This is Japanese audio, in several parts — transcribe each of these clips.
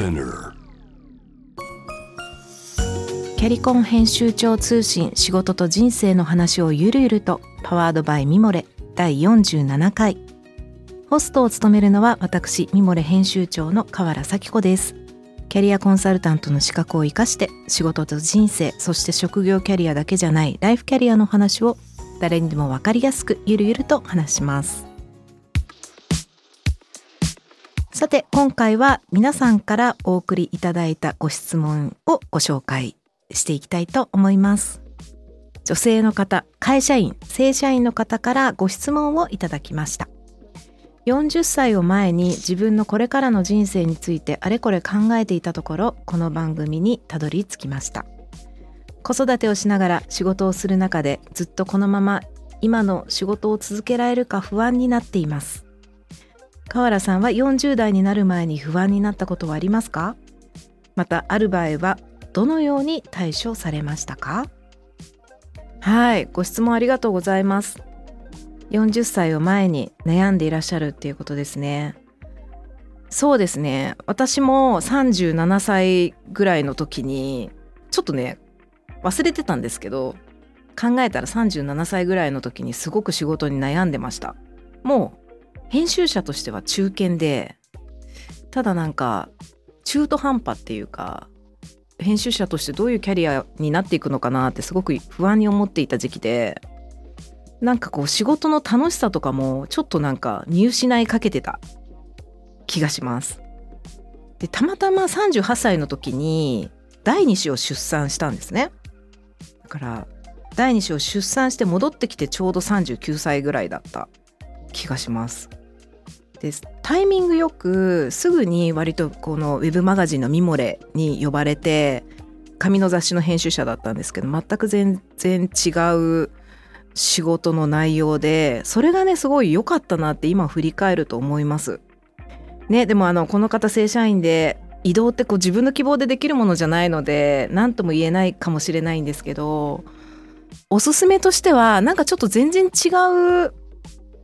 Spinner キャリコン編集長通信仕事と人生の話をゆるゆるとパワードバイミモレ第47回。ホストを務めるのは私ミモレ編集長の河原咲子です。キャリアコンサルタントの資格を生かして仕事と人生そして職業キャリアだけじゃないライフキャリアの話を誰にでも分かりやすくゆるゆると話します。さて今回は皆さんからお送りいただいたご質問をご紹介していきたいと思います。女性の方会社員正社員の方からご質問をいただきました。40歳を前に自分のこれからの人生についてあれこれ考えていたところこの番組にたどり着きました。子育てをしながら仕事をする中でずっとこのまま今の仕事を続けられるか不安になっています。河原さんは40代になる前に不安になったことはありますか？またある場合はどのように対処されましたか？はいご質問ありがとうございます。40歳を前に悩んでいらっしゃるっていうことですね。そうですね。私も37歳ぐらいの時にちょっとね忘れてたんですけど考えたら37歳ぐらいの時にすごく仕事に悩んでました。もう編集者としては中堅でただなんか中途半端っていうか編集者としてどういうキャリアになっていくのかなってすごく不安に思っていた時期でなんかこう仕事の楽しさとかもちょっとなんか見失いかけてた気がします。でたまたま38歳の時に第2子を出産したんですね。だから第2子を出産して戻ってきてちょうど39歳ぐらいだった気がします。でタイミングよくすぐに割とこのウェブマガジンの「ミモレ」に呼ばれて紙の雑誌の編集者だったんですけど全く全然違う仕事の内容でそれがねすごい良かったなって今振り返ると思います。ねでもあのこの方正社員で移動ってこう自分の希望でできるものじゃないので何とも言えないかもしれないんですけどおすすめとしてはなんかちょっと全然違う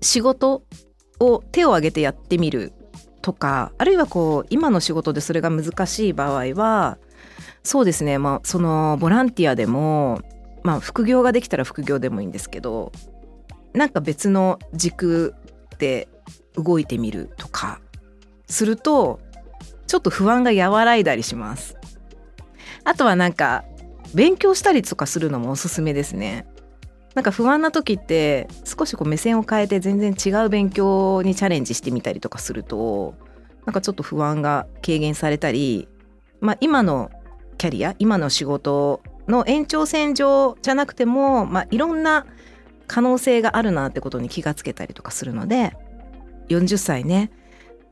仕事を手を挙げてやってみるとかあるいはこう今の仕事でそれが難しい場合はそうですねまあそのボランティアでもまあ副業ができたら副業でもいいんですけどなんか別の軸で動いてみるとかするとちょっと不安が和らいだりします。あとはなんか勉強したりとかするのもおすすめですね。なんか不安な時って少しこう目線を変えて全然違う勉強にチャレンジしてみたりとかするとなんかちょっと不安が軽減されたり、まあ、今のキャリア今の仕事の延長線上じゃなくても、まあ、いろんな可能性があるなってことに気がつけたりとかするので40歳ね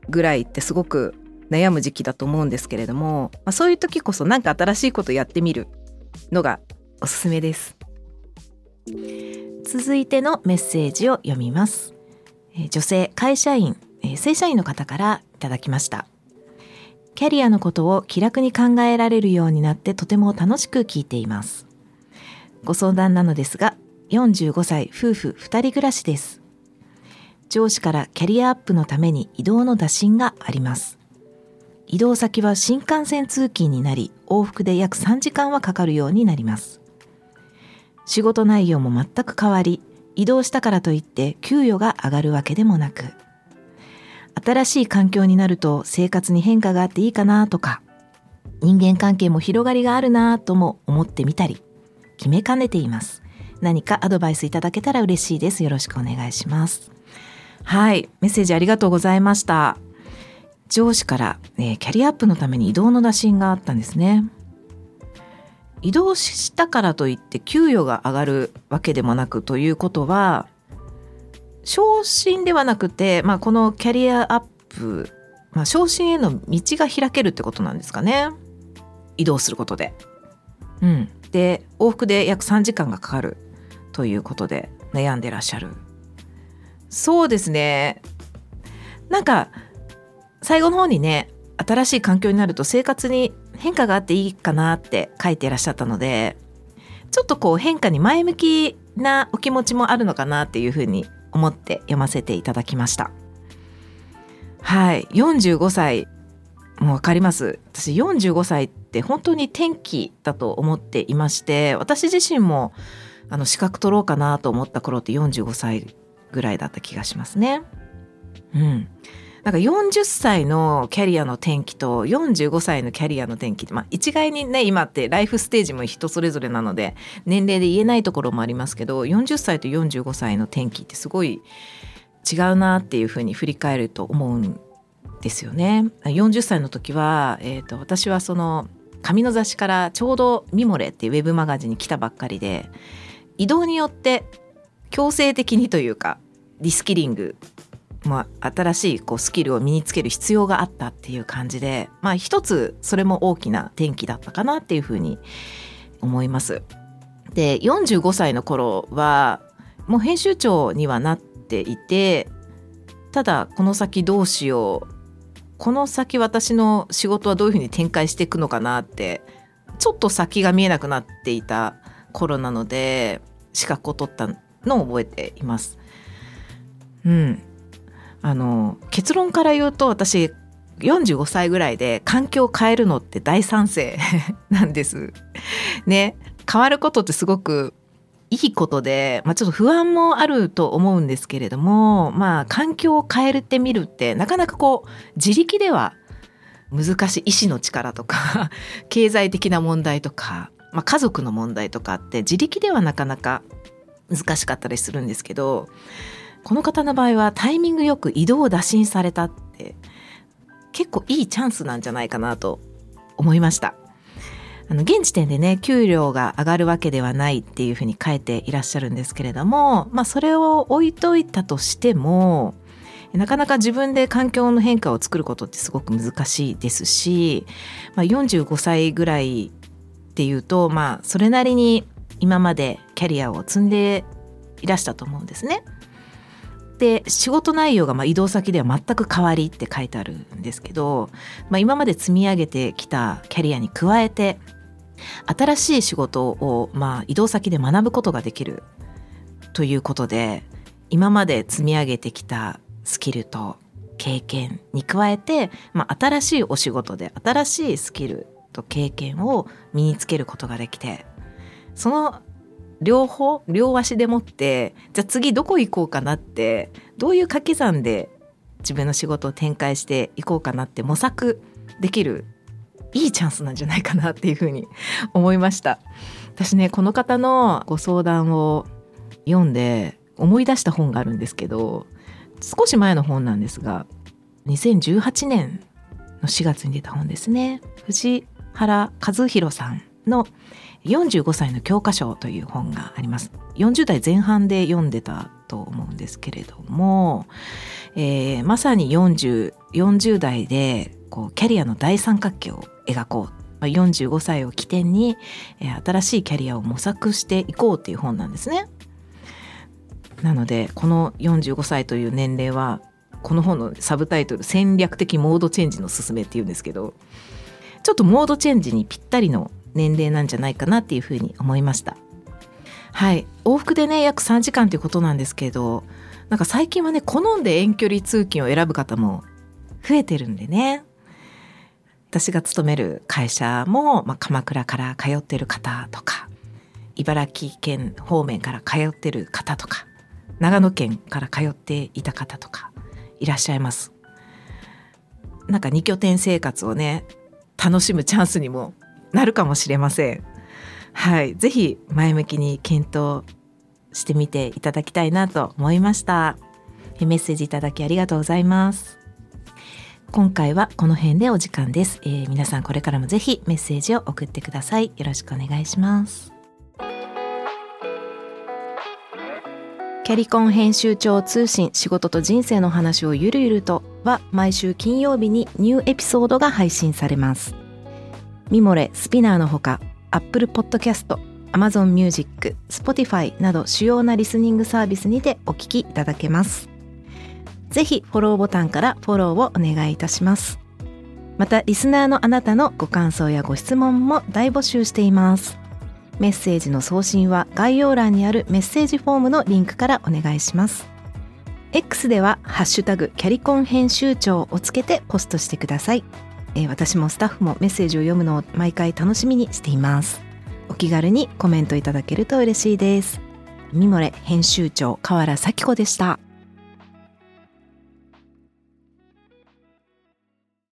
ぐらいってすごく悩む時期だと思うんですけれども、まあ、そういう時こそ何か新しいことやってみるのがおすすめです。続いてのメッセージを読みます。女性会社員、正社員の方からいただきました。キャリアのことを気楽に考えられるようになってとても楽しく聞いています。ご相談なのですが、45歳夫婦2人暮らしです。上司からキャリアアップのために移動の打診があります。移動先は新幹線通勤になり、往復で約3時間はかかるようになります。仕事内容も全く変わり移動したからといって給与が上がるわけでもなく新しい環境になると生活に変化があっていいかなとか人間関係も広がりがあるなとも思ってみたり決めかねています。何かアドバイスいただけたら嬉しいです。よろしくお願いします。はい。メッセージありがとうございました。上司から、ね、キャリアアップのために移動の打診があったんですね。移動したからといって給与が上がるわけでもなくということは昇進ではなくて、まあ、このキャリアアップ、まあ、昇進への道が開けるってことなんですかね移動することで。うん、で往復で約3時間がかかるということで悩んでらっしゃる。そうですねなんか最後の方にね新しい環境になると生活に変化があっていいかなって書いていらっしゃったのでちょっとこう変化に前向きなお気持ちもあるのかなっていうふうに思って読ませていただきました。はい。45歳もうわかります？私45歳って本当に転機だと思っていまして私自身もあの資格取ろうかなと思った頃って45歳ぐらいだった気がしますね。うん、なんか40歳のキャリアの転機と45歳のキャリアの転機って、まあ、一概にね今ってライフステージも人それぞれなので年齢で言えないところもありますけど40歳と45歳の転機ってすごい違うなっていうふうに振り返ると思うんですよね。40歳の時は、えーと、私はその紙の雑誌からちょうど「ミモレ」っていうウェブマガジンに来たばっかりで移動によって強制的にというかリスキリング、まあ、新しいこうスキルを身につける必要があったっていう感じで、まあ、一つそれも大きな転機だったかなっていうふうに思います。で45歳の頃はもう編集長にはなっていてただこの先どうしようこの先私の仕事はどういうふうに展開していくのかなってちょっと先が見えなくなっていた頃なので資格を取ったのを覚えています。うん、あの結論から言うと私45歳ぐらいで環境を変えるのって大賛成 なんです。ね変わることってすごくいいことで、まあ、ちょっと不安もあると思うんですけれどもまあ環境を変えてみるってなかなかこう自力では難しい意志の力とか 経済的な問題とか、まあ、家族の問題とかって自力ではなかなか難しかったりするんですけどこの方の場合はタイミングよく移動を打診されたって結構いいチャンスなんじゃないかなと思いました。あの現時点でね給料が上がるわけではないっていうふうに書いていらっしゃるんですけれどもまあそれを置いといたとしてもなかなか自分で環境の変化を作ることってすごく難しいですし、まあ、45歳ぐらいっていうとまあそれなりに今までキャリアを積んでいらしたと思うんですね。で仕事内容がま移動先では全く変わりって書いてあるんですけど、まあ、今まで積み上げてきたキャリアに加えて新しい仕事をまあ移動先で学ぶことができるということで今まで積み上げてきたスキルと経験に加えて、まあ、新しいお仕事で新しいスキルと経験を身につけることができてその両方両足でもってじゃあ次どこ行こうかなってどういう掛け算で自分の仕事を展開していこうかなって模索できるいいチャンスなんじゃないかなっていうふうに 思いました。私ねこの方のご相談を読んで思い出した本があるんですけど少し前の本なんですが2018年の4月に出た本ですね。藤原和弘さんの45歳の教科書という本があります40代前半で読んでたと思うんですけれども、えー、まさに 40, 40代でこうキャリアの大三角形を描こう45歳を起点に、えー、新しいキャリアを模索していこうっていう本なんですね。なのでこの45歳という年齢はこの本のサブタイトル「戦略的モードチェンジの勧め」っていうんですけどちょっとモードチェンジにぴったりの年齢なんじゃないかなっていうふうに思いました。はい。往復でね約3時間ということなんですけどなんか最近はね好んで遠距離通勤を選ぶ方も増えてるんでね。私が勤める会社も、まあ、鎌倉から通ってる方とか茨城県方面から通ってる方とか長野県から通っていた方とかいらっしゃいます。なんか2拠点生活をね楽しむチャンスにもなるかもしれません。はい、ぜひ前向きに検討してみていただきたいなと思いました。メッセージいただきありがとうございます。今回はこの辺でお時間です、えー、皆さんこれからもぜひメッセージを送ってください。よろしくお願いします。キャリコン編集長通信仕事と人生の話をゆるゆるとは毎週金曜日にニューエピソードが配信されます。ミモレ、スピナーのほか、Apple Podcast、Amazon Music、Spotify など主要なリスニングサービスにてお聞きいただけます。ぜひフォローボタンからフォローをお願いいたします。また、リスナーのあなたのご感想やご質問も大募集しています。メッセージの送信は概要欄にあるメッセージフォームのリンクからお願いします。X ではハッシュタグキャリコン編集長をつけてポストしてください。えー、私もスタッフもメッセージを読むのを毎回楽しみにしています。お気軽にコメントいただけると嬉しいです。ミモレ編集長河原咲子でした。